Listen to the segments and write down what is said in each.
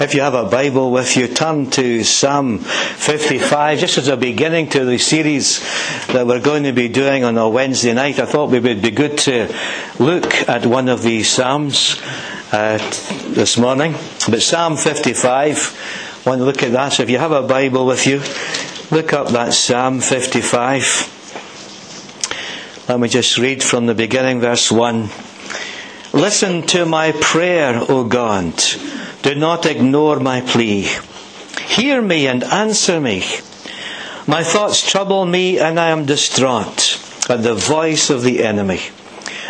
If you have a Bible with you, turn to Psalm 55. Just as a beginning to the series that we're going to be doing on a Wednesday night, I thought it would be good to look at one of these Psalms uh, this morning. But Psalm 55, I want to look at that. So if you have a Bible with you, look up that Psalm 55. Let me just read from the beginning, verse 1. Listen to my prayer, O God. Do not ignore my plea. Hear me and answer me. My thoughts trouble me and I am distraught at the voice of the enemy,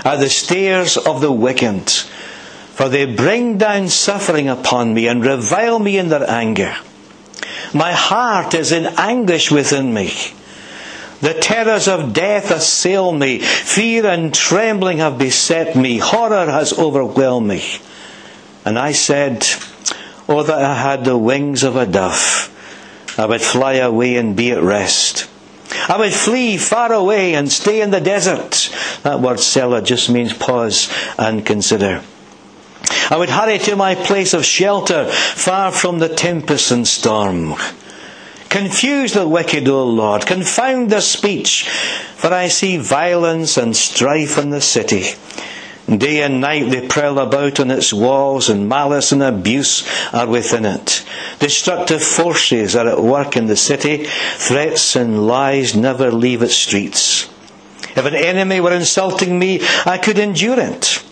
at the stares of the wicked. For they bring down suffering upon me and revile me in their anger. My heart is in anguish within me. The terrors of death assail me. Fear and trembling have beset me. Horror has overwhelmed me. And I said, Oh, that I had the wings of a dove. I would fly away and be at rest. I would flee far away and stay in the desert. That word Selah just means pause and consider. I would hurry to my place of shelter, far from the tempest and storm. Confuse the wicked, O Lord. Confound their speech, for I see violence and strife in the city. Day and night they prowl about on its walls, and malice and abuse are within it. Destructive forces are at work in the city. Threats and lies never leave its streets. If an enemy were insulting me, I could endure it.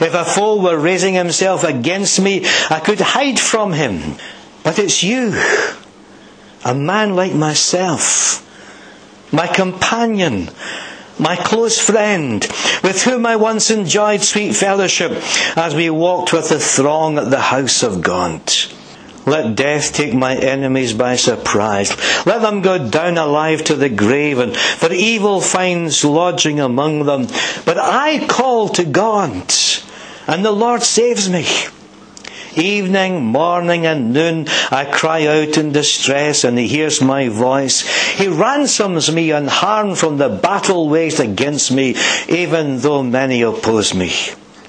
If a foe were raising himself against me, I could hide from him. But it's you, a man like myself, my companion, my close friend, with whom I once enjoyed sweet fellowship as we walked with the throng at the house of God. Let death take my enemies by surprise. Let them go down alive to the grave, and for evil finds lodging among them. But I call to God, and the Lord saves me. Evening, morning, and noon, I cry out in distress, and He hears my voice. He ransoms me unharmed from the battle waged against me, even though many oppose me.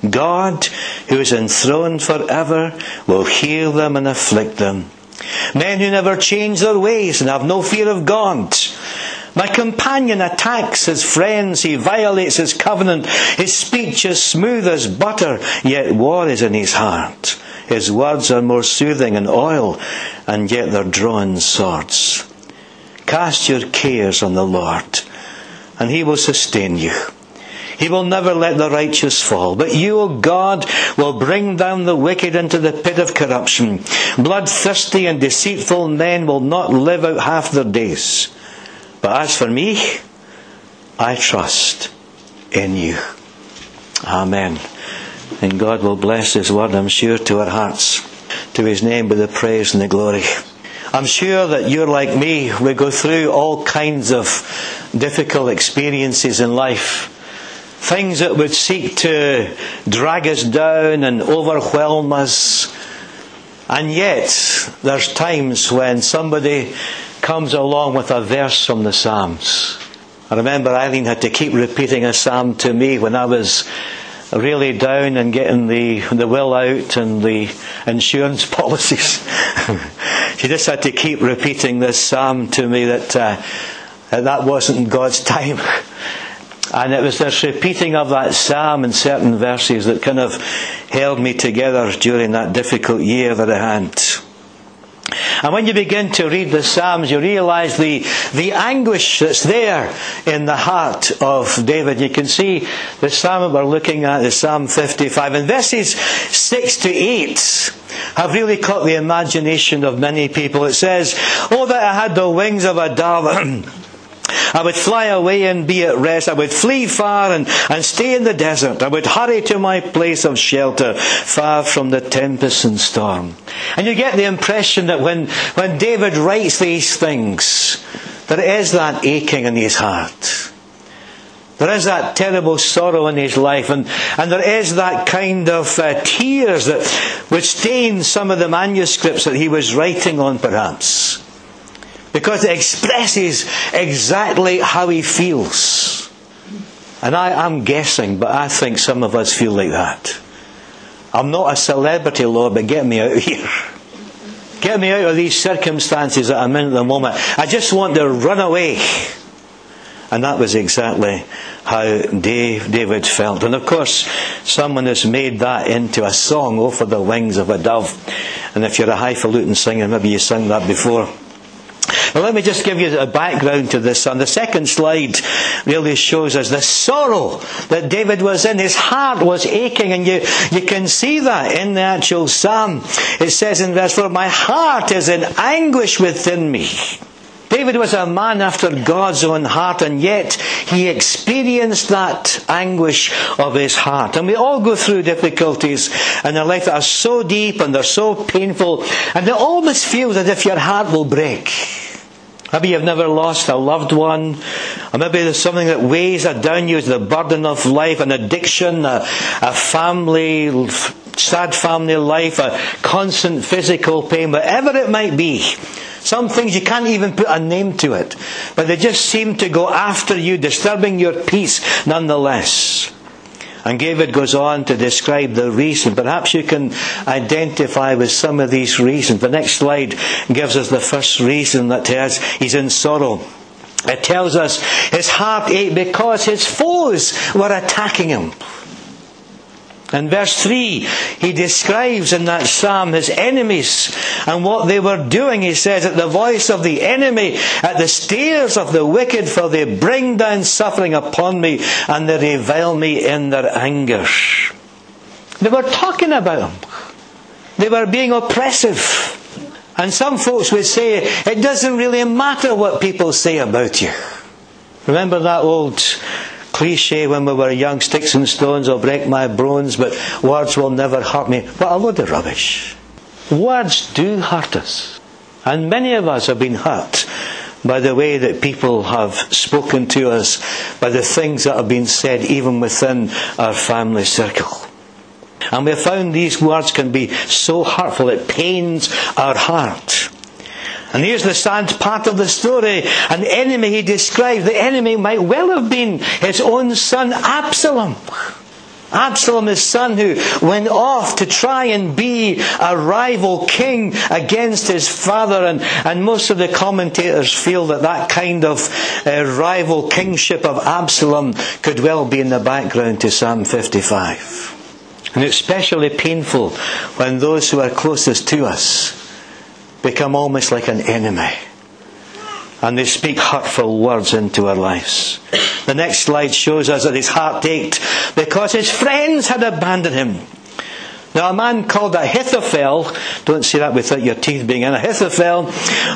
God, who is enthroned forever, will heal them and afflict them. Men who never change their ways and have no fear of God. My companion attacks his friends, he violates his covenant, his speech is smooth as butter, yet war is in his heart. His words are more soothing than oil, and yet they're drawn swords. Cast your cares on the Lord, and he will sustain you. He will never let the righteous fall. But you, O God, will bring down the wicked into the pit of corruption. Bloodthirsty and deceitful men will not live out half their days. But as for me, I trust in you. Amen. And God will bless His word, I'm sure, to our hearts. To His name be the praise and the glory. I'm sure that you're like me. We go through all kinds of difficult experiences in life. Things that would seek to drag us down and overwhelm us. And yet, there's times when somebody comes along with a verse from the Psalms. I remember Eileen had to keep repeating a psalm to me when I was really down and getting the, the will out and the insurance policies. she just had to keep repeating this psalm to me that uh, that wasn't God's time. And it was this repeating of that psalm in certain verses that kind of held me together during that difficult year that I had. And when you begin to read the Psalms, you realize the, the anguish that's there in the heart of David. You can see the Psalm we're looking at, the Psalm 55. And verses 6 to 8 have really caught the imagination of many people. It says, Oh, that I had the wings of a dove. I would fly away and be at rest. I would flee far and, and stay in the desert. I would hurry to my place of shelter, far from the tempest and storm. And you get the impression that when, when David writes these things, there is that aching in his heart. There is that terrible sorrow in his life, and, and there is that kind of uh, tears that would stain some of the manuscripts that he was writing on, perhaps because it expresses exactly how he feels. And I, am guessing, but I think some of us feel like that. I'm not a celebrity, Lord, but get me out of here. Get me out of these circumstances that I'm in at the moment. I just want to run away. And that was exactly how Dave, David felt. And of course, someone has made that into a song, Oh, for the wings of a dove. And if you're a highfalutin singer, maybe you sung that before. Well, let me just give you a background to this. On the second slide really shows us the sorrow that David was in. His heart was aching, and you, you can see that in the actual psalm. It says in verse 4, My heart is in anguish within me. David was a man after God's own heart, and yet he experienced that anguish of his heart. And we all go through difficulties in our life that are so deep and they're so painful, and it almost feels as if your heart will break. Maybe you've never lost a loved one, or maybe there's something that weighs down you, the burden of life, an addiction, a, a family, sad family life, a constant physical pain, whatever it might be. Some things you can't even put a name to it, but they just seem to go after you, disturbing your peace nonetheless. And David goes on to describe the reason. Perhaps you can identify with some of these reasons. The next slide gives us the first reason that has, he's in sorrow. It tells us his heart ached because his foes were attacking him. In verse 3, he describes in that psalm his enemies and what they were doing. He says, At the voice of the enemy, at the stares of the wicked, for they bring down suffering upon me and they revile me in their anger. They were talking about him. They were being oppressive. And some folks would say, it doesn't really matter what people say about you. Remember that old cliche when we were young, sticks and stones will break my bones, but words will never hurt me. What a load of rubbish. Words do hurt us. And many of us have been hurt by the way that people have spoken to us, by the things that have been said even within our family circle. And we have found these words can be so hurtful, it pains our heart. And here's the sad part of the story. An enemy he described. The enemy might well have been his own son Absalom. Absalom, his son, who went off to try and be a rival king against his father. And, and most of the commentators feel that that kind of uh, rival kingship of Absalom could well be in the background to Psalm 55. And it's especially painful when those who are closest to us become almost like an enemy. And they speak hurtful words into our lives. The next slide shows us that his heart ached because his friends had abandoned him. Now, a man called Ahithophel, don't say that without your teeth being in, Ahithophel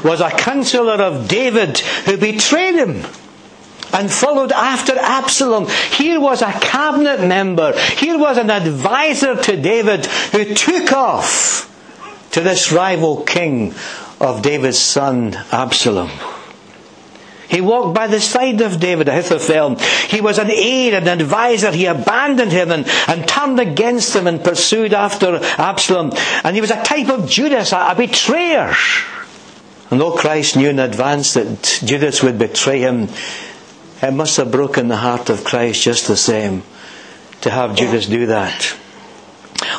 was a counselor of David who betrayed him and followed after Absalom. Here was a cabinet member, here was an advisor to David who took off to this rival king of David's son, Absalom. He walked by the side of David, Ahithophel. He was an aide, an advisor. He abandoned him and, and turned against him and pursued after Absalom. And he was a type of Judas, a, a betrayer. And though Christ knew in advance that Judas would betray him, it must have broken the heart of Christ just the same to have Judas do that.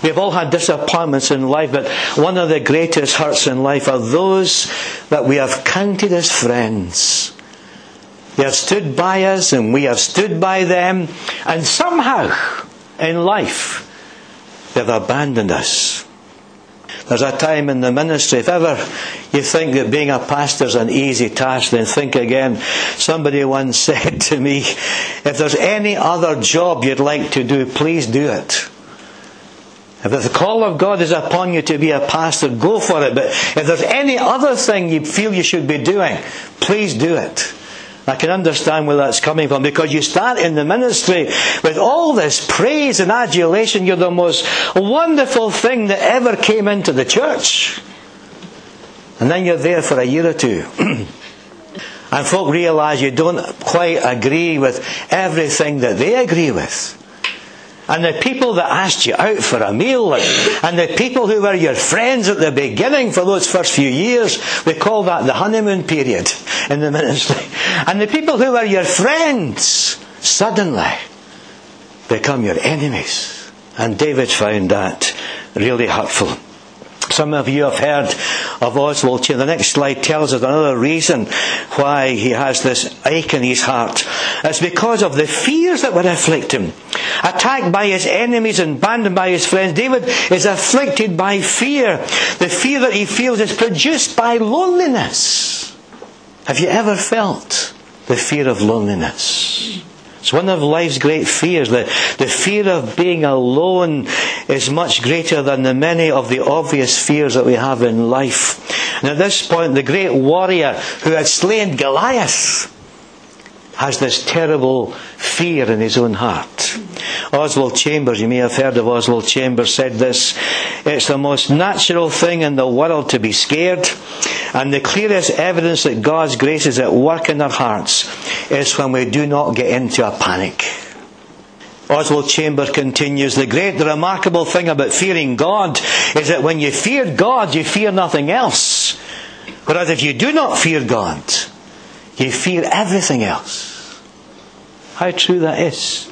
We have all had disappointments in life, but one of the greatest hurts in life are those that we have counted as friends. They have stood by us and we have stood by them, and somehow in life they've abandoned us. There's a time in the ministry, if ever you think that being a pastor is an easy task, then think again. Somebody once said to me, if there's any other job you'd like to do, please do it. If the call of God is upon you to be a pastor, go for it. But if there's any other thing you feel you should be doing, please do it. I can understand where that's coming from because you start in the ministry with all this praise and adulation. You're the most wonderful thing that ever came into the church. And then you're there for a year or two. and folk realize you don't quite agree with everything that they agree with and the people that asked you out for a meal, and the people who were your friends at the beginning for those first few years, we call that the honeymoon period in the ministry. And the people who were your friends suddenly become your enemies. And David found that really hurtful. Some of you have heard of Oswald. The next slide tells us another reason why he has this ache in his heart. It's because of the fears that would afflict him. Attacked by his enemies and abandoned by his friends, David is afflicted by fear. The fear that he feels is produced by loneliness. Have you ever felt the fear of loneliness? It's one of life's great fears. The, the fear of being alone is much greater than the many of the obvious fears that we have in life. And at this point, the great warrior who had slain Goliath has this terrible fear in his own heart. Oswald Chambers, you may have heard of Oswald Chambers, said this It's the most natural thing in the world to be scared, and the clearest evidence that God's grace is at work in our hearts is when we do not get into a panic. Oswald Chambers continues, the great, the remarkable thing about fearing God is that when you fear God, you fear nothing else. Whereas if you do not fear God, you fear everything else. How true that is.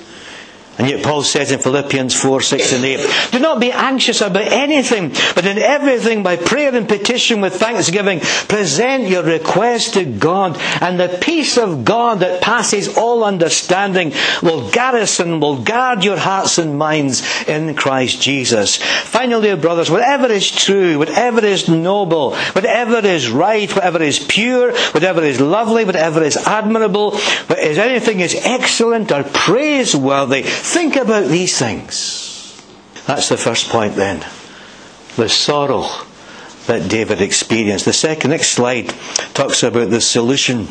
And yet Paul says in Philippians 4, 6 and 8, Do not be anxious about anything, but in everything by prayer and petition with thanksgiving, present your request to God, and the peace of God that passes all understanding will garrison, will guard your hearts and minds in Christ Jesus. Finally, brothers, whatever is true, whatever is noble, whatever is right, whatever is pure, whatever is lovely, whatever is admirable, if anything is excellent or praiseworthy, Think about these things. That's the first point then. The sorrow that David experienced. The second, next slide talks about the solution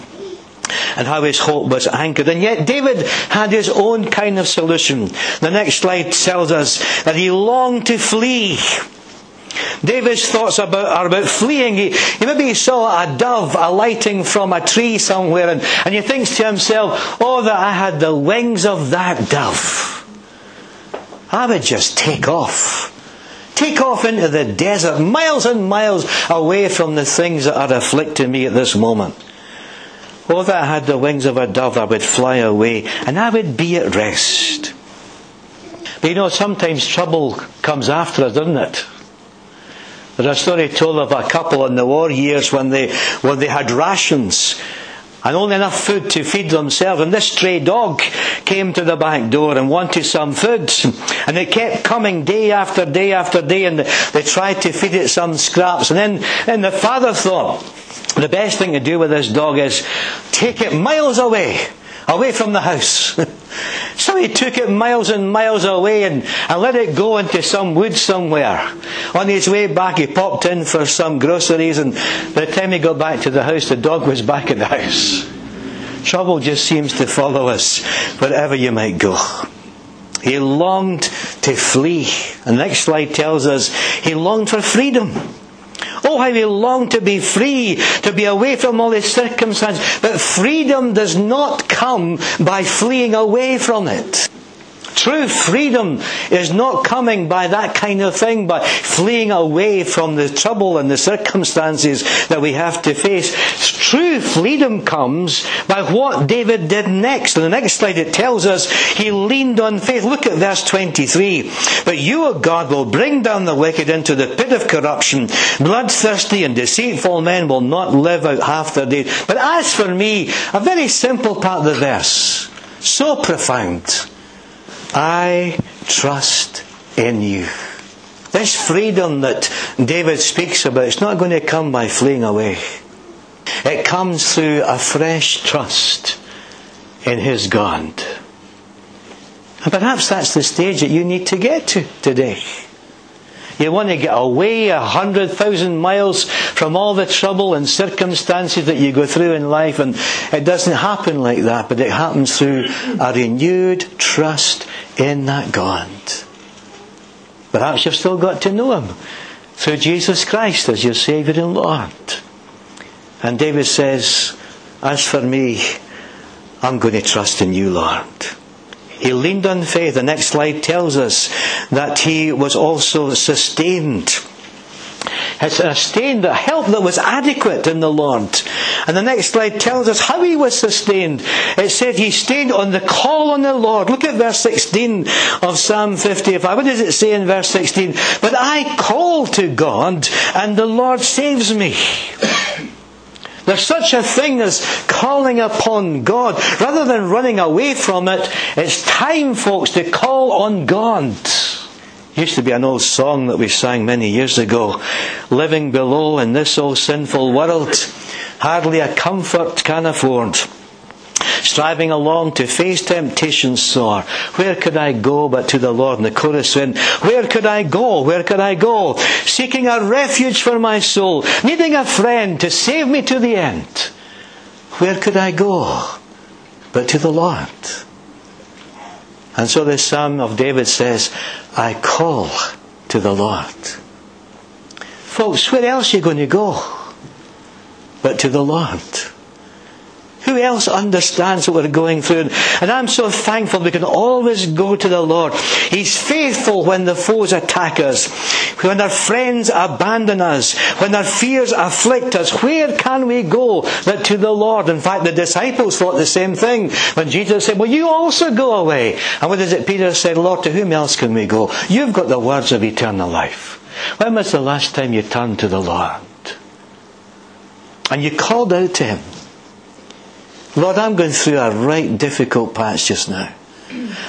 and how his hope was anchored. And yet David had his own kind of solution. The next slide tells us that he longed to flee. David's thoughts about, are about fleeing. He, he maybe saw a dove alighting from a tree somewhere and, and he thinks to himself, oh, that I had the wings of that dove. I would just take off. Take off into the desert, miles and miles away from the things that are afflicting me at this moment. Oh, that I had the wings of a dove, I would fly away and I would be at rest. But you know, sometimes trouble comes after us, doesn't it? There's a story told of a couple in the war years when they, when they had rations and only enough food to feed themselves. And this stray dog came to the back door and wanted some food. And it kept coming day after day after day, and they tried to feed it some scraps. And then, then the father thought, the best thing to do with this dog is take it miles away, away from the house. So he took it miles and miles away and, and let it go into some wood somewhere. On his way back, he popped in for some groceries, and by the time he got back to the house, the dog was back in the house. Trouble just seems to follow us wherever you might go. He longed to flee. The next slide tells us he longed for freedom. Oh, how we long to be free, to be away from all his circumstances. But freedom does not come by fleeing away from it. True freedom is not coming by that kind of thing, by fleeing away from the trouble and the circumstances that we have to face. True freedom comes by what David did next. In the next slide it tells us he leaned on faith. Look at verse 23. But you, O God, will bring down the wicked into the pit of corruption. Bloodthirsty and deceitful men will not live out half their days. But as for me, a very simple part of the verse, so profound. I trust in you. This freedom that David speaks about, it's not going to come by fleeing away. It comes through a fresh trust in his God. And perhaps that's the stage that you need to get to today. You want to get away a hundred thousand miles from all the trouble and circumstances that you go through in life, and it doesn't happen like that, but it happens through a renewed trust in that God. Perhaps you've still got to know Him through Jesus Christ as your Saviour and Lord. And David says, As for me, I'm going to trust in you, Lord. He leaned on faith. The next slide tells us that he was also sustained. Has sustained a help that was adequate in the Lord. And the next slide tells us how he was sustained. It said he stayed on the call on the Lord. Look at verse 16 of Psalm 55. What does it say in verse 16? But I call to God and the Lord saves me. There's such a thing as calling upon God. Rather than running away from it, it's time, folks, to call on God. Used to be an old song that we sang many years ago. Living below in this old sinful world, hardly a comfort can afford striving along to face temptation sore. Where could I go but to the Lord? And the chorus went, Where could I go? Where could I go? Seeking a refuge for my soul, needing a friend to save me to the end. Where could I go but to the Lord? And so the Psalm of David says, I call to the Lord. Folks, where else are you going to go but to the Lord? Who else understands what we're going through? And I'm so thankful we can always go to the Lord. He's faithful when the foes attack us, when our friends abandon us, when our fears afflict us. Where can we go but to the Lord? In fact, the disciples thought the same thing when Jesus said, Well, you also go away. And what is it Peter said? Lord, to whom else can we go? You've got the words of eternal life. When was the last time you turned to the Lord? And you called out to Him. Lord, I'm going through a right difficult patch just now.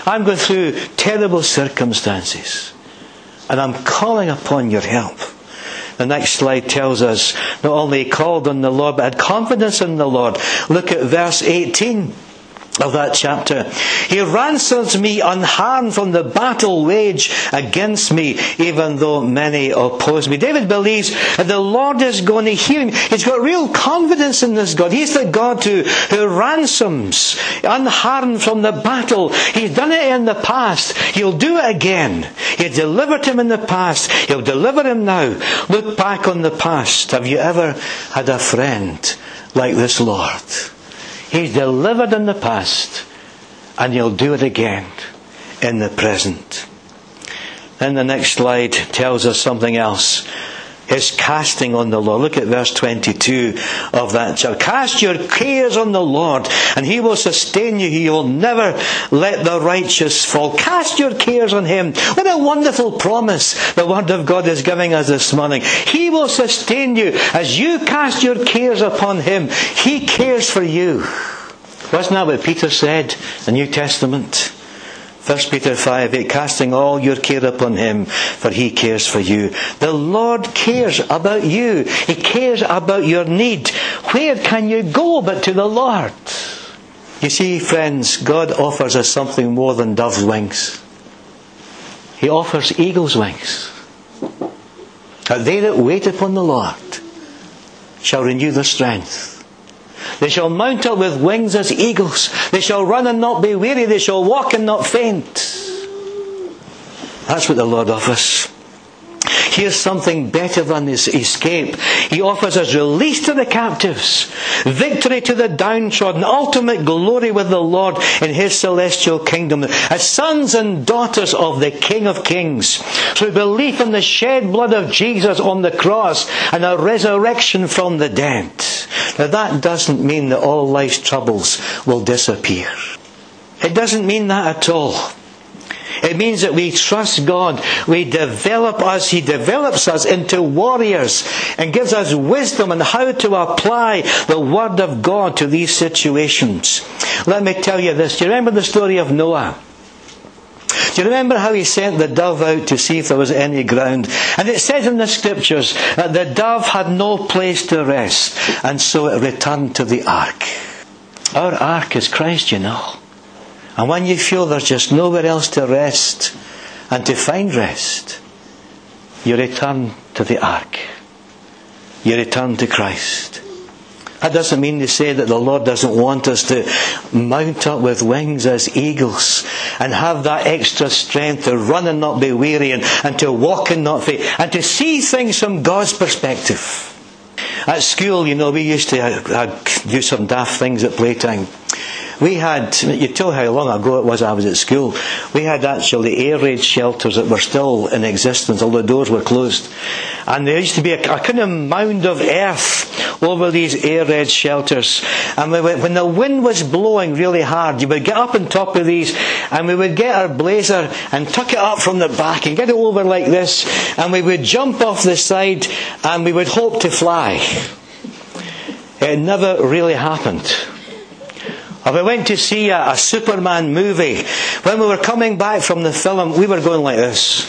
I'm going through terrible circumstances. And I'm calling upon your help. The next slide tells us not only called on the Lord, but had confidence in the Lord. Look at verse 18 of that chapter. He ransoms me unharmed from the battle wage against me, even though many oppose me. David believes that the Lord is going to hear him. He's got real confidence in this God. He's the God who, who ransoms, unharmed from the battle. He's done it in the past. He'll do it again. He delivered him in the past. He'll deliver him now. Look back on the past. Have you ever had a friend like this Lord? He's delivered in the past, and He'll do it again in the present. Then the next slide tells us something else his casting on the Lord. Look at verse 22 of that chapter. Cast your cares on the Lord, and he will sustain you. He will never let the righteous fall. Cast your cares on him. What a wonderful promise the Word of God is giving us this morning. He will sustain you. As you cast your cares upon him, he cares for you. Wasn't that what Peter said in the New Testament? 1 Peter 5 8, casting all your care upon him, for he cares for you. The Lord cares about you. He cares about your need. Where can you go but to the Lord? You see, friends, God offers us something more than dove's wings. He offers eagle's wings. That they that wait upon the Lord shall renew their strength. They shall mount up with wings as eagles. They shall run and not be weary. They shall walk and not faint. That's what the Lord offers. Here's something better than this escape. He offers us release to the captives, victory to the downtrodden, ultimate glory with the Lord in His celestial kingdom, as sons and daughters of the King of Kings, through belief in the shed blood of Jesus on the cross and a resurrection from the dead. Now that doesn't mean that all life's troubles will disappear. It doesn't mean that at all. It means that we trust God. We develop us. He develops us into warriors and gives us wisdom on how to apply the Word of God to these situations. Let me tell you this. Do you remember the story of Noah? Do you remember how he sent the dove out to see if there was any ground? And it says in the scriptures that the dove had no place to rest, and so it returned to the ark. Our ark is Christ, you know. And when you feel there's just nowhere else to rest and to find rest, you return to the ark. You return to Christ. That doesn't mean to say that the Lord doesn't want us to mount up with wings as eagles and have that extra strength to run and not be weary and, and to walk and not faint and to see things from God's perspective. At school, you know, we used to uh, uh, do some daft things at playtime. We had, you tell how long ago it was I was at school, we had actually air raid shelters that were still in existence, although the doors were closed. And there used to be a, a kind of mound of earth over these air raid shelters. And we, when the wind was blowing really hard, you would get up on top of these and we would get our blazer and tuck it up from the back and get it over like this. And we would jump off the side and we would hope to fly. It never really happened. If we went to see a, a, Superman movie, when we were coming back from the film, we were going like this.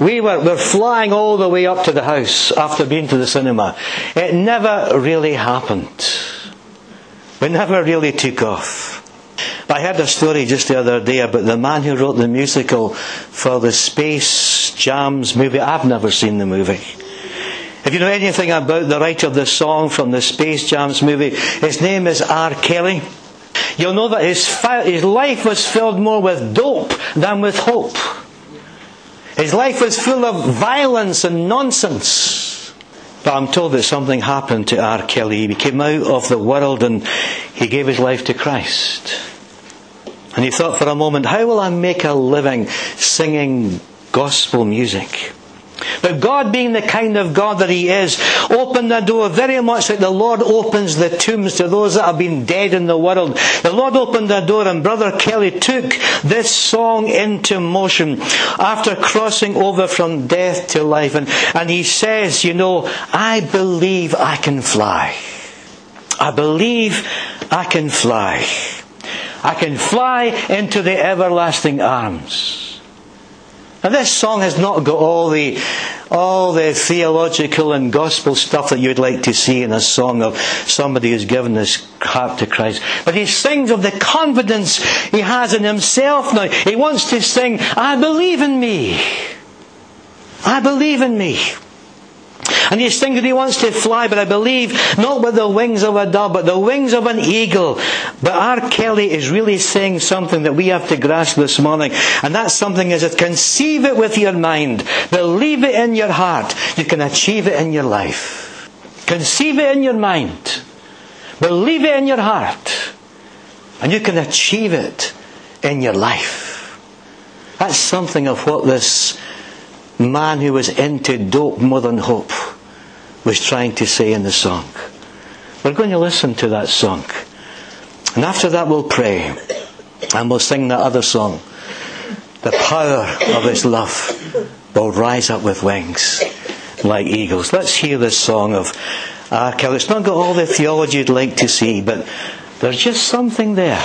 We were, we were flying all the way up to the house after being to the cinema. It never really happened. We never really took off. I heard a story just the other day about the man who wrote the musical for the Space Jams movie. I've never seen the movie. If you know anything about the writer of the song from the Space Jams movie, his name is R. Kelly. You'll know that his, his life was filled more with dope than with hope. His life was full of violence and nonsense. But I'm told that something happened to R. Kelly. He came out of the world and he gave his life to Christ. And he thought for a moment, how will I make a living singing gospel music? But God, being the kind of God that He is, opened the door very much like the Lord opens the tombs to those that have been dead in the world. The Lord opened the door, and Brother Kelly took this song into motion after crossing over from death to life. And, and he says, You know, I believe I can fly. I believe I can fly. I can fly into the everlasting arms. Now this song has not got all the, all the theological and gospel stuff that you'd like to see in a song of somebody who's given his heart to Christ. But he sings of the confidence he has in himself now. He wants to sing, I believe in me. I believe in me. And he's thinking he wants to fly, but I believe not with the wings of a dove, but the wings of an eagle. But R. Kelly is really saying something that we have to grasp this morning. And that something is that conceive it with your mind, believe it in your heart, you can achieve it in your life. Conceive it in your mind, believe it in your heart, and you can achieve it in your life. That's something of what this man who was into dope more than hope was trying to say in the song. We're going to listen to that song. And after that, we'll pray. And we'll sing that other song. The power of His love will rise up with wings like eagles. Let's hear this song of R. Kelly. It's not got all the theology you'd like to see, but there's just something there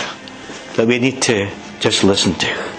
that we need to just listen to.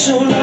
So loud.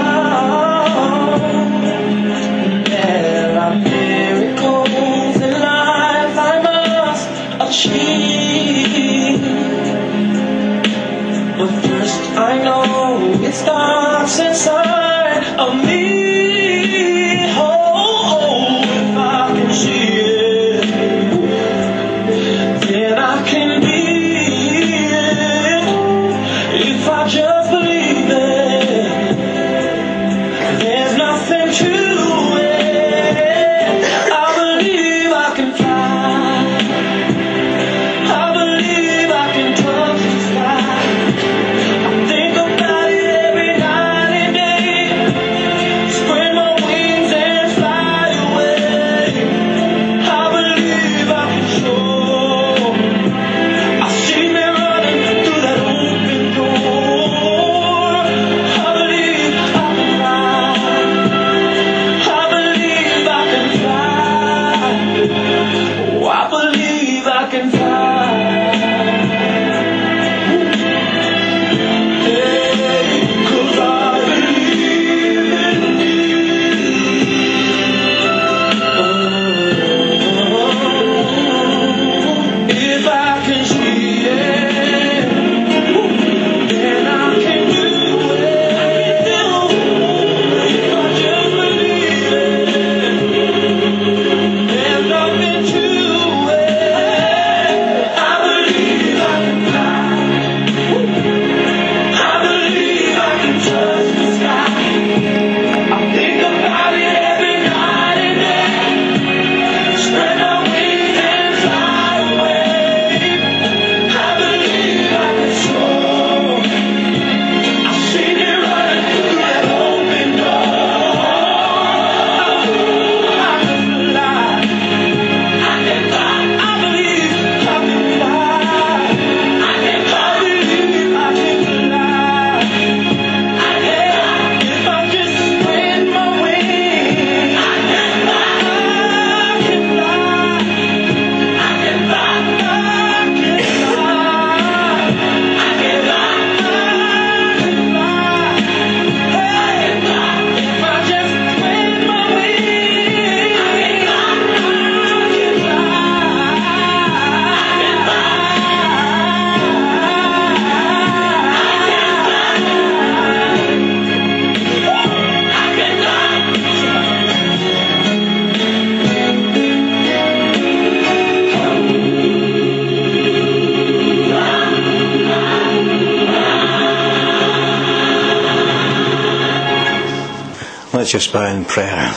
Just bow in prayer.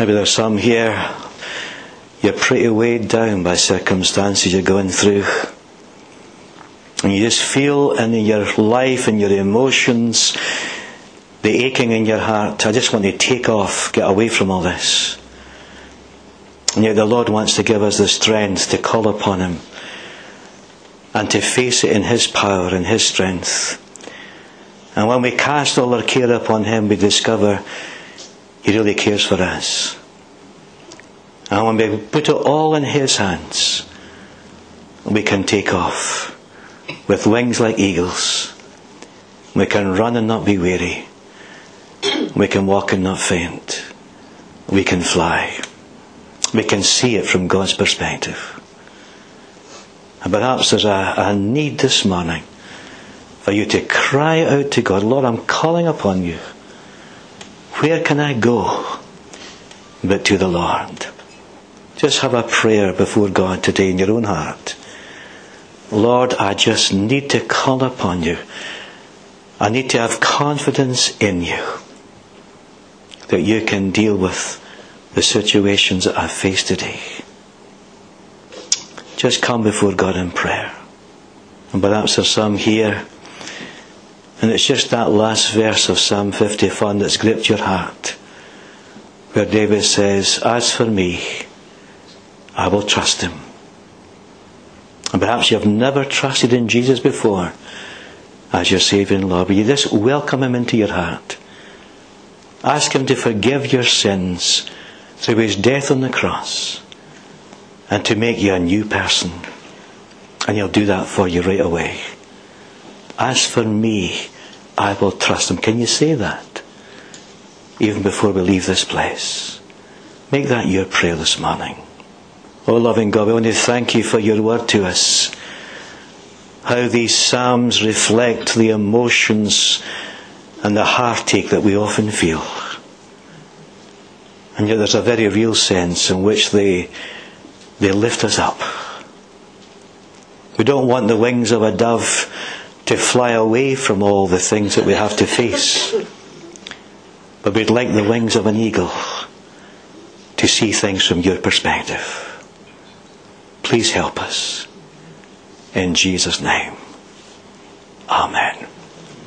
Maybe there's some here, you're pretty weighed down by circumstances you're going through. And you just feel in your life and your emotions the aching in your heart. I just want to take off, get away from all this. And yet the Lord wants to give us the strength to call upon Him and to face it in His power and His strength. And when we cast all our care upon Him, we discover He really cares for us. And when we put it all in His hands, we can take off with wings like eagles. We can run and not be weary. We can walk and not faint. We can fly. We can see it from God's perspective. And perhaps there's a, a need this morning for you to cry out to God, Lord, I'm calling upon you. Where can I go but to the Lord? Just have a prayer before God today in your own heart. Lord, I just need to call upon you. I need to have confidence in you that you can deal with the situations that I face today. Just come before God in prayer. And perhaps there's some here, and it's just that last verse of Psalm 51 that's gripped your heart, where David says, As for me, I will trust him. And perhaps you've never trusted in Jesus before as your Saviour and Lord. Will you just welcome Him into your heart? Ask Him to forgive your sins through His death on the cross and to make you a new person. And He'll do that for you right away. As for me, I will trust him. Can you say that? Even before we leave this place. Make that your prayer this morning. Oh, loving God, we want to thank you for your word to us. How these Psalms reflect the emotions and the heartache that we often feel. And yet there's a very real sense in which they, they lift us up. We don't want the wings of a dove to fly away from all the things that we have to face. But we'd like the wings of an eagle to see things from your perspective. Please help us. In Jesus' name. Amen.